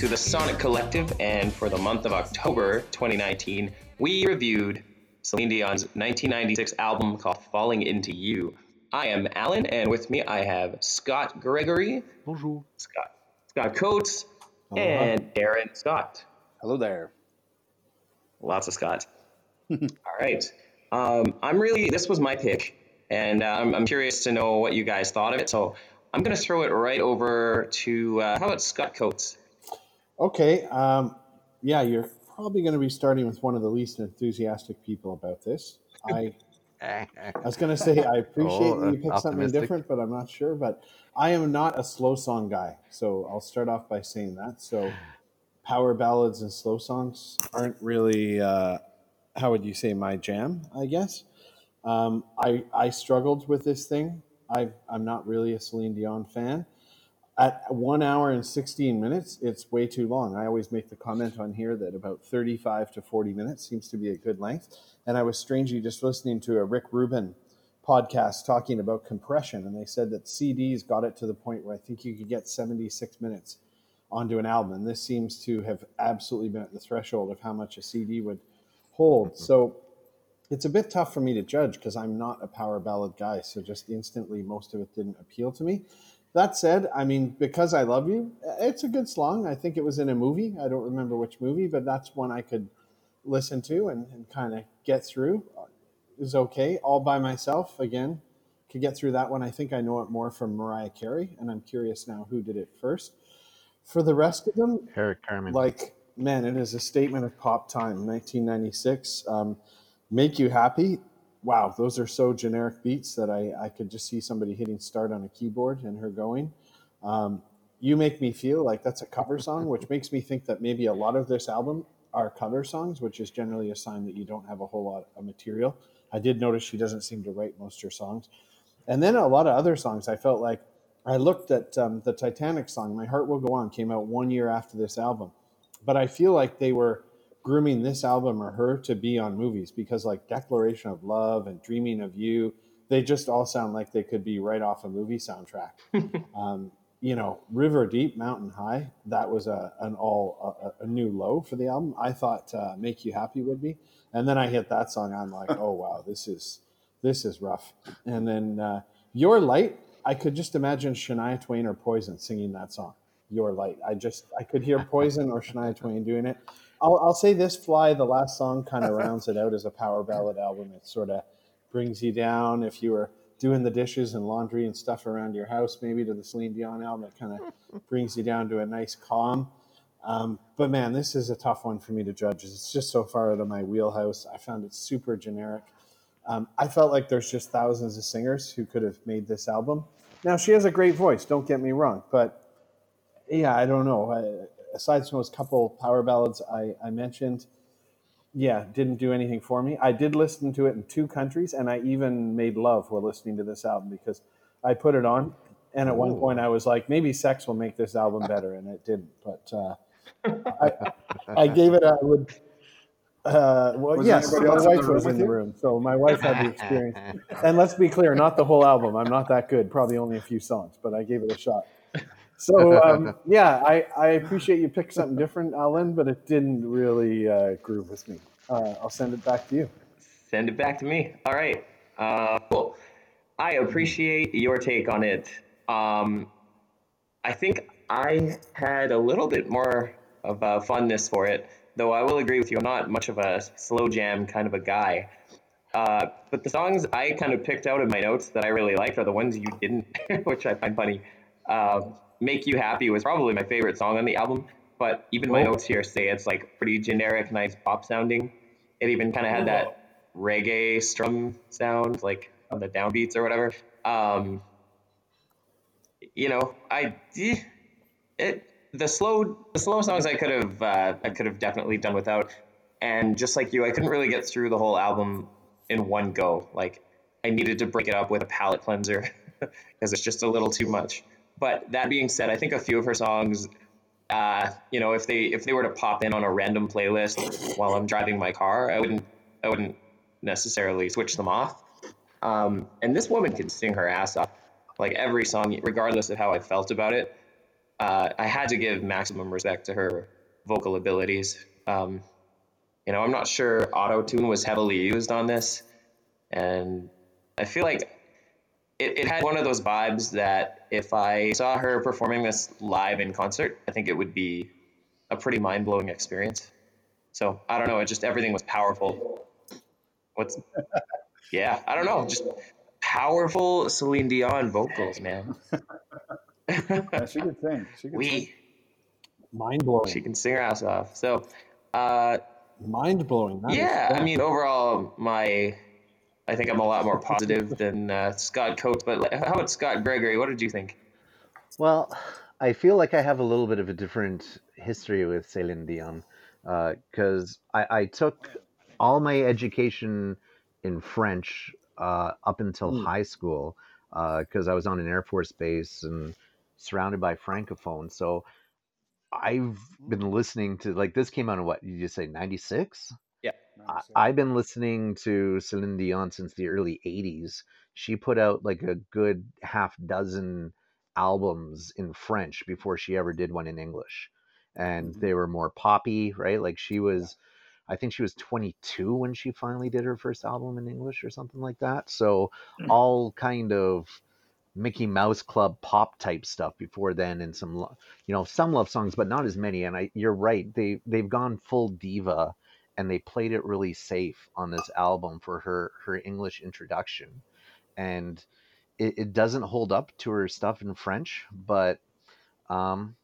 Hey everyone, welcome to the Sonic Collective. And for the month of October 2019, we reviewed Celine Dion's 1996 album called Falling Into You. I am Alan, and with me I have Scott Gregory. Bonjour. Scott. Scott Coates. And Aaron Scott. Hello there. Lots of Scott. All right. Um, I'm really, this was my pick, and uh, I'm, I'm curious to know what you guys thought of it. So I'm going to throw it right over to, uh, how about Scott Coates? Okay. Um, yeah, you're probably going to be starting with one of the least enthusiastic people about this. I, I was going to say I appreciate Oh, that you picked something different, but I'm not sure. But I am not a slow song guy, so I'll start off by saying that. So power ballads and slow songs aren't really, uh, how would you say, my jam? I guess. Um, I I struggled with this thing. I I'm not really a Celine Dion fan. At one hour and 16 minutes, it's way too long. I always make the comment on here that about 35 to 40 minutes seems to be a good length. And I was strangely just listening to a Rick Rubin podcast talking about compression, and they said that CDs got it to the point where I think you could get 76 minutes onto an album. And this seems to have absolutely been at the threshold of how much a CD would hold. Mm-hmm. So it's a bit tough for me to judge because I'm not a power ballad guy. So just instantly, most of it didn't appeal to me. That said, I mean, because I love you, it's a good song. I think it was in a movie. I don't remember which movie, but that's one I could listen to and, and kind of get through. Is okay all by myself. Again, could get through that one. I think I know it more from Mariah Carey, and I'm curious now who did it first. For the rest of them, Eric Carmen. like man it is a statement of pop time 1996 um, make you happy wow those are so generic beats that I, I could just see somebody hitting start on a keyboard and her going. Um, you make me feel like that's a cover song which makes me think that maybe a lot of this album are cover songs which is generally a sign that you don't have a whole lot of material. I did notice she doesn't seem to write most of her songs. And then a lot of other songs i felt like i looked at um, the titanic song my heart will go on came out one year after this album. But I feel like they were grooming this album or her to be on movies because like Declaration of Love and Dreaming of You, they just all sound like they could be right off a movie soundtrack. um, you know, River Deep, Mountain High, that was a an all a, a new low for the album. I thought uh, Make You Happy would be, and then I hit that song. I'm like, oh wow, this is this is rough. And then uh, Your Light, I could just imagine Shania Twain or Poison singing that song. Your Light. I just I could hear Poison or Shania Twain doing it. I'll, I'll say this: Fly, the last song, kind of rounds it out as a power ballad album. It sort of brings you down if you were doing the dishes and laundry and stuff around your house, maybe to the Celine Dion album. It kind of brings you down to a nice calm. Um, but man, this is a tough one for me to judge. It's just so far out of my wheelhouse. I found it super generic. Um, I felt like there's just thousands of singers who could have made this album. Now she has a great voice. Don't get me wrong, but yeah, I don't know. Aside from those couple power ballads I, I mentioned, yeah, didn't do anything for me. I did listen to it in two countries, and I even made love while listening to this album because I put it on, and at one point I was like, maybe sex will make this album better, and it didn't. But uh, I, I gave it. I would. Uh, well, Was yes, my else in the wife was in the room, so my wife had the experience. and let's be clear, not the whole album. I'm not that good. Probably only a few songs, but I gave it a shot. So um, yeah, I, I appreciate you picked something different, Alan, but it didn't really uh, groove with me. Uh, I'll send it back to you. Send it back to me. All right. Uh, cool. I appreciate your take on it. Um, I think I had a little bit more of a fondness for it, though I will agree with you. I'm not much of a slow jam kind of a guy. Uh, but the songs I kind of picked out in my notes that I really liked are the ones you didn't, which I find funny. Uh, Make You Happy was probably my favorite song on the album, but even my notes here say it's like pretty generic, nice pop sounding. It even kind of had that reggae strum sound, like on the downbeats or whatever. Um, you know, I it the slow the slow songs I could have uh, I could have definitely done without, and just like you, I couldn't really get through the whole album in one go. Like I needed to break it up with a palate cleanser because it's just a little too much. But that being said, I think a few of her songs, uh, you know, if they if they were to pop in on a random playlist while I'm driving my car, I wouldn't I wouldn't necessarily switch them off. Um, and this woman can sing her ass off, like every song, regardless of how I felt about it. uh, I had to give maximum respect to her vocal abilities. Um, you know, I'm not sure auto tune was heavily used on this, and I feel like it, it had one of those vibes that if I saw her performing this live in concert, I think it would be a pretty mind blowing experience. So I don't know, it just everything was powerful. What's yeah, I don't know, just powerful Celine Dion vocals, man. Yeah, she could sing. She could we Mind blowing. she can sing her ass off. So uh, Mind blowing. yeah, I mean overall my I think I'm a lot more positive than uh, Scott Coates. But how about Scott Gregory? What did you think? Well, I feel like I have a little bit of a different history with Celine Dion because I, I took all my education in French uh, up until Mm. high school because I was on an Air Force base and surrounded by francophones. So I've been listening to like this came out in what did you say ninety six? I, 96. I've been listening to Celine Dion since the early 80s. She put out like a good half dozen albums in French before she ever did one in English. And Mhm. they were more poppy, right? Like she was, I think she was 22 when she finally did her first album in English or something like that. So, all kind of Mickey Mouse Club pop type stuff before then, and some, you know, some love songs, but not as many. And I, you're right, they they've gone full diva, and they played it really safe on this album for her her English introduction, and it, it doesn't hold up to her stuff in French, but um,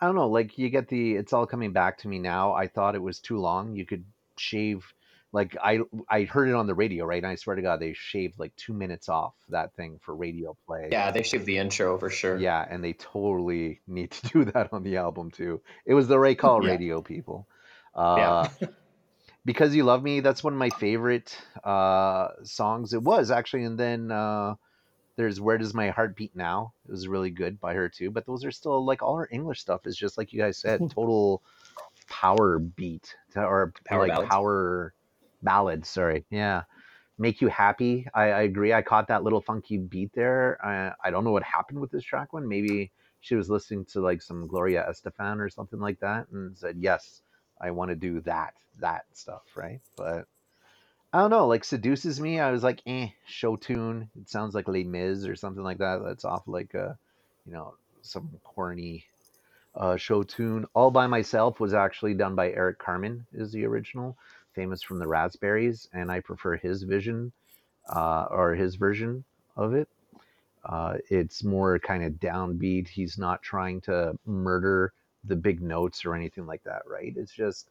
I don't know. Like you get the, it's all coming back to me now. I thought it was too long. You could shave. Like I, I heard it on the radio, right? And I swear to God, they shaved like two minutes off that thing for radio play. Yeah, they shaved the intro for sure. Yeah, and they totally need to do that on the album too. It was the right call, Yeah. radio people. Uh, Yeah. because you love me, that's one of my favorite uh, songs. It was actually, and then uh, there's "Where Does My Heart Beat Now." It was really good by her too. But those are still like all her English stuff is just like you guys said, total power beat to- or Power like ballads. power ballads. Sorry, yeah. Make you happy. I, I agree. I caught that little funky beat there. I, I don't know what happened with this track one. Maybe she was listening to like some Gloria Estefan or something like that and said, Yes, I want to do that, that stuff, right? But I don't know, like seduces me. I was like, eh, show tune. It sounds like Les Mis or something like that. That's off like a, you know, some corny uh, show tune. All by myself was actually done by Eric Carmen, is the original, famous from the Raspberries, and I prefer his vision uh, or his version of it. Uh, it's more kind of downbeat. He's not trying to murder the big notes or anything like that, right? It's just,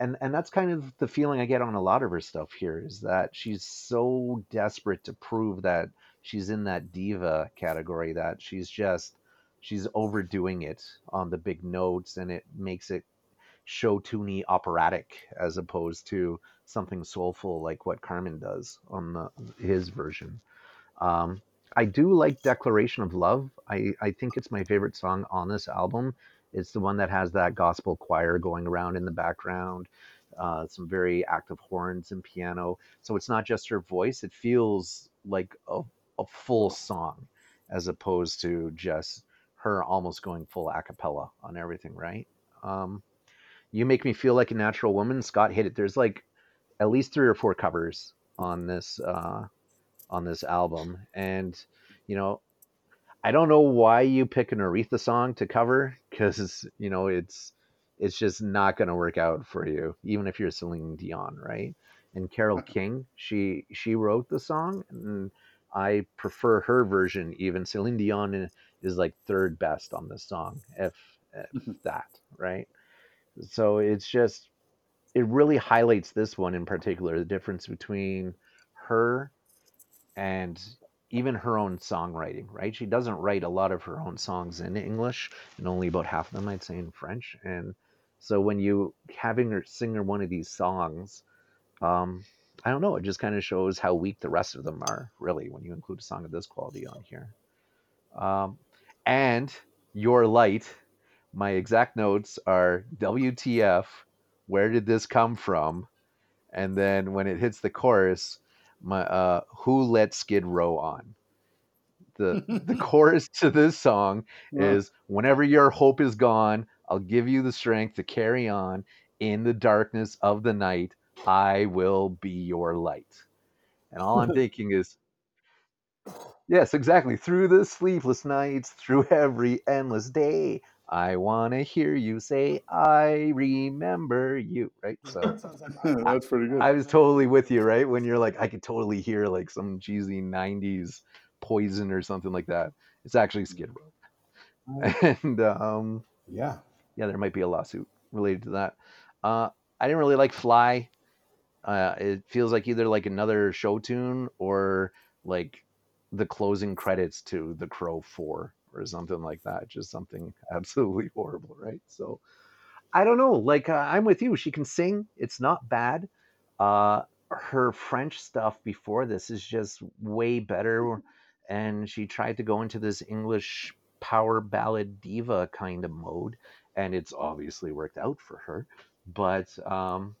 and and that's kind of the feeling I get on a lot of her stuff here is that she's so desperate to prove that she's in that diva category that she's just she's overdoing it on the big notes and it makes it show tuney operatic as opposed to something soulful like what Carmen does on the, his version. Um, I do like Declaration of Love. I, I think it's my favorite song on this album. It's the one that has that gospel choir going around in the background, uh, some very active horns and piano. So it's not just her voice, it feels like a, a full song as opposed to just her almost going full a cappella on everything, right? Um, you Make Me Feel Like a Natural Woman, Scott hit it. There's like at least three or four covers on this uh, on this album, and you know, I don't know why you pick an Aretha song to cover because you know it's it's just not going to work out for you, even if you're Celine Dion, right? And Carole King, she she wrote the song, and I prefer her version. Even Celine Dion is like third best on this song, if, if mm-hmm. that, right? So it's just it really highlights this one in particular the difference between her and even her own songwriting right? She doesn't write a lot of her own songs in english and only about half of them i'd say in french. And so when you having her sing her one of these songs um i don't know it just kind of shows how weak the rest of them are really when you include a song of this quality on here. Um and your light my exact notes are wtf where did this come from? And then when it hits the chorus, my uh, who let Skid Row on? the the chorus to this song Yeah. is whenever your hope is gone, I'll give you the strength to carry on. In the darkness of the night, I will be your light. And all I'm thinking is, yes, exactly. Through the sleepless nights, through every endless day, I want to hear you say, I remember you. Right? So That's pretty good. I was totally with you, right? When you're like, I could totally hear like some cheesy 90s poison or something like that. It's actually Skid Row. And um, Yeah. yeah, there might be a lawsuit related to that. Uh, I didn't really like Fly. Uh, it feels like either like another show tune or like the closing credits to The Crow 4 or something like that. Just something absolutely horrible, right? So I don't know. Like, uh, I'm with you. She can sing, it's not bad. Uh, her French stuff before this is just way better. And she tried to go into this English power ballad diva kind of mode and it's obviously worked out for her. But um,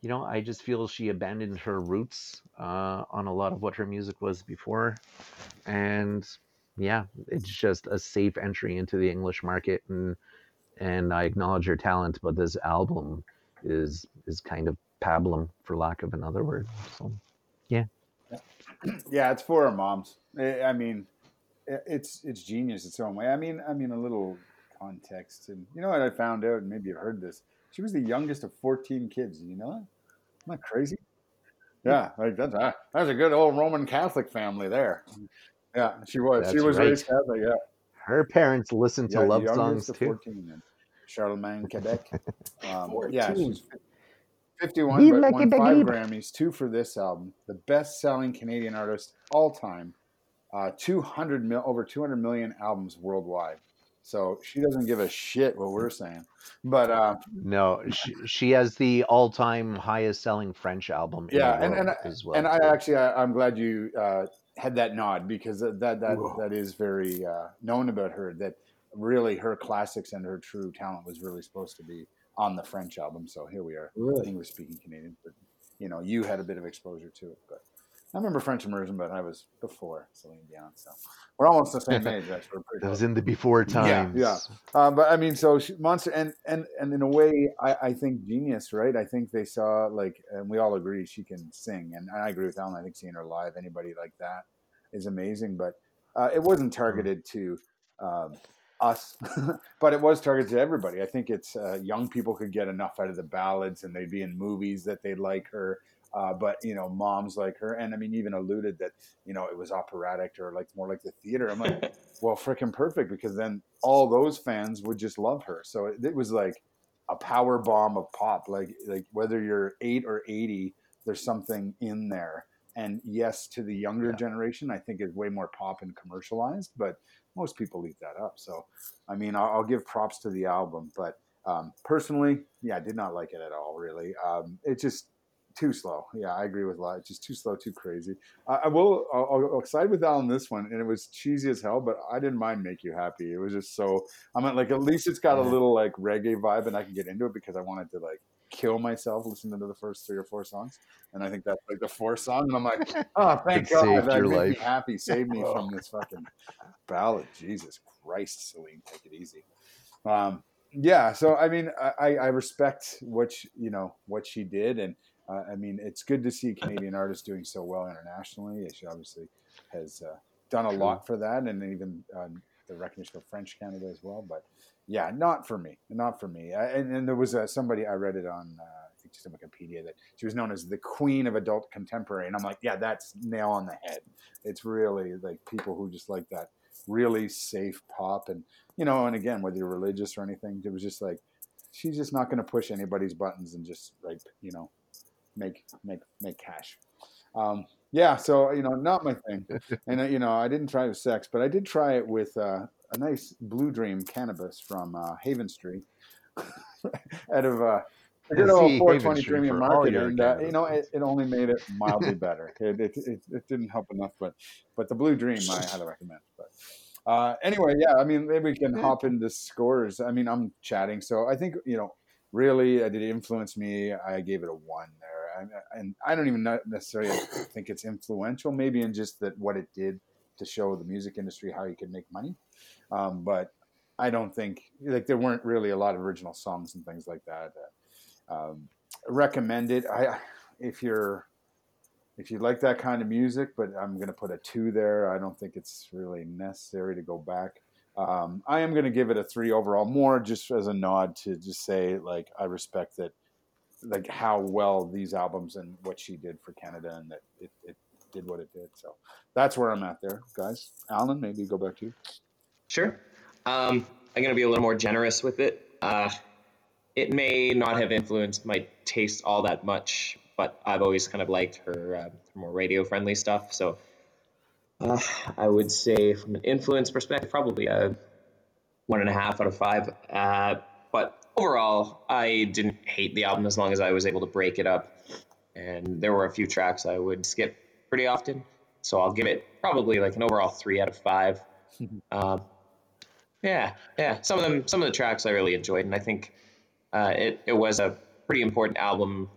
you know, I just feel she abandoned her roots uh, on a lot of what her music was before, and yeah, it's mm-hmm. just a safe entry into the English market, and and I acknowledge her talent, but this album is is kind of pablum, for lack of another word. So yeah, yeah, it's for our moms. I I mean, it's it's genius its own way. I mean, I mean a little context, and you know what I found out, and maybe you've heard this. She was the youngest of fourteen kids. You know that? Isn't that crazy? Yeah, like that's a, that's a good old Roman Catholic family there. Yeah, she was. she was right. raised Catholic. Yeah, her parents listened to yeah, love songs too. fourteen in Charlemagne, Quebec. Um, yeah, 14. she's fifty-one, Vive but la won five Quebec. Grammys, two for this album, the best-selling Canadian artist all time, uh, two hundred mil over two hundred million albums worldwide. So she doesn't give a shit what we're saying, but uh, No, she, she has the all-time highest-selling French album. In Yeah, and- and well. and I actually I, I'm glad you uh, had that nod because that that that, Whoa. that is very uh, known about her. That really her classics and her true talent was really supposed to be on the French album. So here we are, Really? English speaking Canadian. But you know, you had a bit of exposure to it. But I remember French immersion, but I was before Celine Dion, so we're almost the same age. Actually, that was in the before Yeah, times. yeah. Uh, but I mean, so she, Monster, and and and in a way, I, I think genius, right? I think they saw like, and we all agree she can sing, and I agree with Alan. I think seeing her live, anybody like that, is amazing. But uh, it wasn't targeted to um, us, but it was targeted to everybody. I think it's uh, young people could get enough out of the ballads, and they'd be in movies that they'd like her. Uh, but you know, moms like her, and I mean, even alluded that you know it was operatic or like more like the theater. I'm like, well, freaking perfect because then all those fans would just love her. So it, it was like a power bomb of pop. Like like whether you're eight or eighty, there's something in there. And yes, to the younger Yeah. generation, I think is way more pop and commercialized, but most people eat that up. So, I mean, I'll, I'll give props to the album, but um, personally, yeah, I did not like it at all. Really, um, it just too slow. Yeah, I agree with a lot. It's just too slow, too crazy. I, I will. I'll, I'll- side with Al on this one, and it was cheesy as hell, but I didn't mind "Make You Happy." It was just so. I mean, like at least it's got a little like reggae vibe, and I can get into it because I wanted to like kill myself listening to the first three or four songs, and I think that's like the fourth song, and I'm like, oh, thank It God, that made me happy, saved me from this fucking ballad. Jesus Christ, Celine, take it easy. Um, yeah, so I mean, I, I respect what she, you know what she did, and uh, I mean, it's good to see Canadian artists doing so well internationally. She obviously has uh, done a lot for that, and even um, the recognition of French Canada as well. But yeah, not for me, not for me. I, and, and there was uh, somebody I read it on, uh, I think just on Wikipedia, that she was known as the queen of adult contemporary, and I'm like, yeah, that's nail on the head. It's really like people who just like that really safe pop, and you know, and again, whether you're religious or anything, it was just like she's just not going to push anybody's buttons and just like you know make make make cash. Um, yeah, so you know, not my thing. and uh, you know, I didn't try it with sex, but I did try it with uh, a nice Blue Dream cannabis from uh, Haven Street, out of uh, a good See, old 420 premium market, and uh, you know, it, it only made it mildly better. It, it, it, it didn't help enough, but but the Blue Dream I highly recommend. But uh, anyway, yeah, I mean, maybe we can hop into scores. I mean, I'm chatting, so I think you know, really, uh, did it influence me? I gave it a one there, and, and I don't even necessarily think it's influential. Maybe in just that what it did to show the music industry how you can make money. Um, but I don't think like there weren't really a lot of original songs and things like that. Um, recommended. I if you're if you like that kind of music, but I'm going to put a two there. I don't think it's really necessary to go back. Um, I am going to give it a three overall, more just as a nod to just say like I respect that, like how well these albums and what she did for Canada and that it, it did what it did. So that's where I'm at there, guys. Alan, maybe go back to you. Sure. Um, I'm going to be a little more generous with it. Uh, it may not have influenced my taste all that much, but I've always kind of liked her, uh, more radio friendly stuff. So uh, I would say, from an influence perspective, probably a one and a half out of five. But overall, I didn't hate the album as long as I was able to break it up. And there were a few tracks I would skip pretty often. So I'll give it probably like an overall three out of five. um, yeah, yeah. Some of them, some of the tracks I really enjoyed, and I think uh, it it was a pretty important album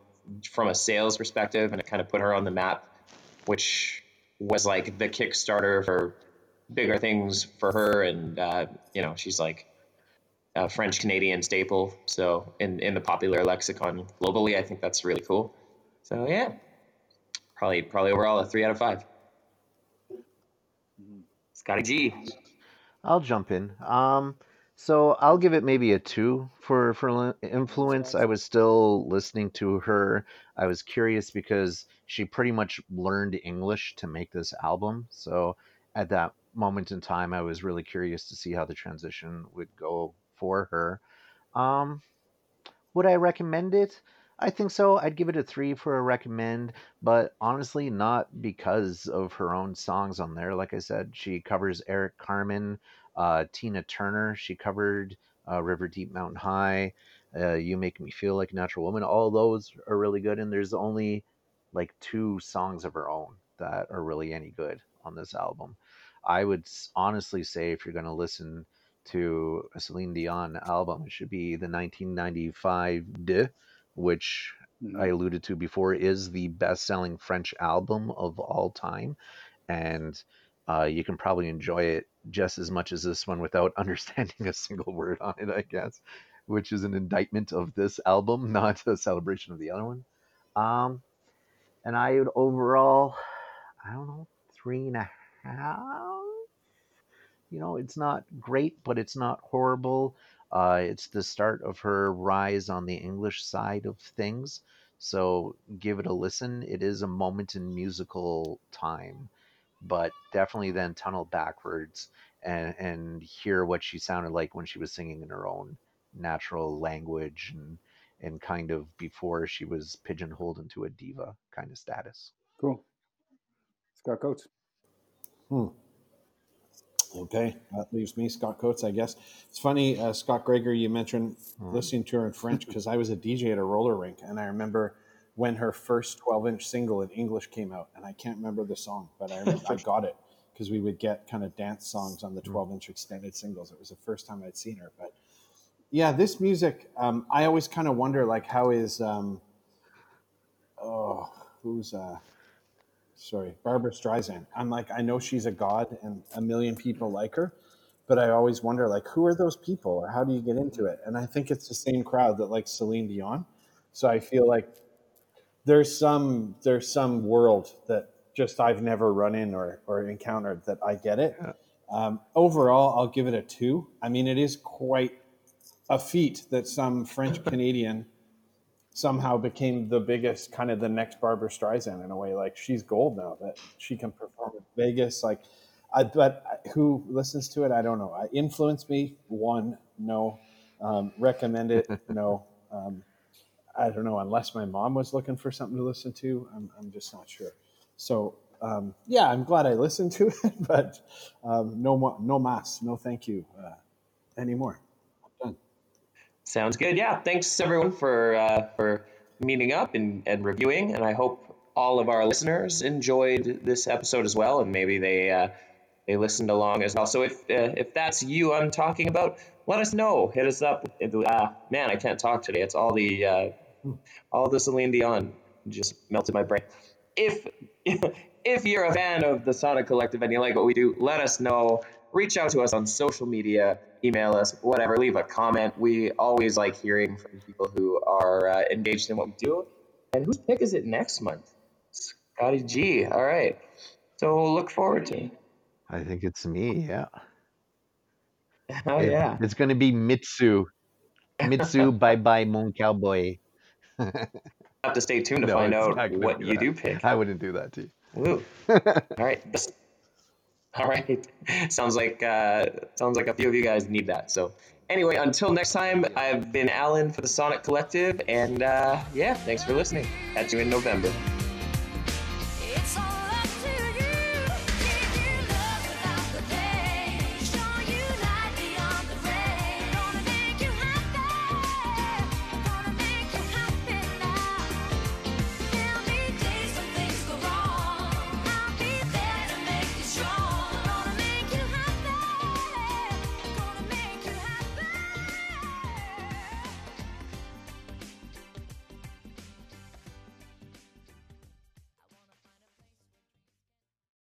from a sales perspective, and it kind of put her on the map, which was like the Kickstarter for bigger things for her, and uh, you know she's like a French Canadian staple. So in in the popular lexicon globally, I think that's really cool. So yeah, probably probably overall a three out of five. Scotty G. I'll jump in. Um, so I'll give it maybe a two for for influence. I was still listening to her. I was curious because she pretty much learned English to make this album. So at that moment in time, I was really curious to see how the transition would go for her. Um, would I recommend it? I think so. I'd give it a three for a recommend, but honestly, not because of her own songs on there. Like I said, she covers Eric Carmen, uh, Tina Turner. She covered uh, River Deep Mountain High. Uh, you Make Me Feel Like a Natural Woman. All those are really good, and there's only like two songs of her own that are really any good on this album. I would honestly say if you're going to listen to a Celine Dion album, it should be the 1995 D'eux, which mm-hmm. I alluded to before is the best-selling French album of all time, and uh, you can probably enjoy it just as much as this one without understanding a single word on it, I guess, which is an indictment of this album, not a celebration of the other one. Um, and I would overall, I don't know, three and a half. You know, it's not great, but it's not horrible. Uh, it's the start of her rise on the English side of things. So give it a listen. It is a moment in musical time but definitely then tunnel backwards and and hear what she sounded like when she was singing in her own natural language and and kind of before she was pigeonholed into a diva kind of status. Cool. Scott Coates. Hmm. Okay, that leaves me, Scott Coates, I guess. It's funny, uh, Scott Gregory, you mentioned mm. listening to her in French because I was a DJ at a roller rink and I remember when her first 12 inch single in English came out. And I can't remember the song, but I, I got it because we would get kind of dance songs on the mm. 12 inch extended singles. It was the first time I'd seen her. But yeah, this music, um, I always kind of wonder like, how is, um, oh, who's, uh, sorry, Barbra Streisand. I'm like, I know she's a god and a million people like her, but I always wonder like, who are those people or how do you get into it? And I think it's the same crowd that likes Celine Dion. So I feel like there's some there's some world that just I've never run in or or encountered that I get it. Yeah. Um, overall, I'll give it a two. I mean, it is quite a feat that some French Canadian somehow became the biggest, kind of the next Barbra Streisand in a way. Like she's gold now that she can perform in Vegas. Like, I, but who listens to it? I don't know. I influenced me. One, no. Um, recommend it? No. Um, I don't know, unless my mom was looking for something to listen to, I'm, I'm just not sure. So, um, yeah, I'm glad I listened to it, but um, no more, no mas, no thank you uh, anymore. Sounds good. Yeah, thanks everyone for uh, for meeting up and, and reviewing, and I hope all of our listeners enjoyed this episode as well, and maybe they uh, they listened along as well. So if uh, if that's you I'm talking about, let us know. Hit us up. Uh, man, I can't talk today. It's all the uh, all the Celine Dion just melted my brain. if if you're a fan of the Sonic Collective and you like what we do, let us know. Reach out to us on social media, email us, whatever. Leave a comment. We always like hearing from people who are uh, engaged in what we do. And whose pick is it next month? Scotty G. All right. So we'll look forward to. it. I think it's me. Yeah. Oh It- yeah. It's going to be Mitsou. Mitsou, bye bye, Mon Cowboy. Have to stay tuned to No, find out what you that. do pick. I wouldn't do that to you. Woo. All right. All right. Sounds like uh, sounds like a few of you guys need that. So anyway, until next time, I've been Alan for the Sonic Collective, and uh, yeah, thanks for listening. Catch you in November.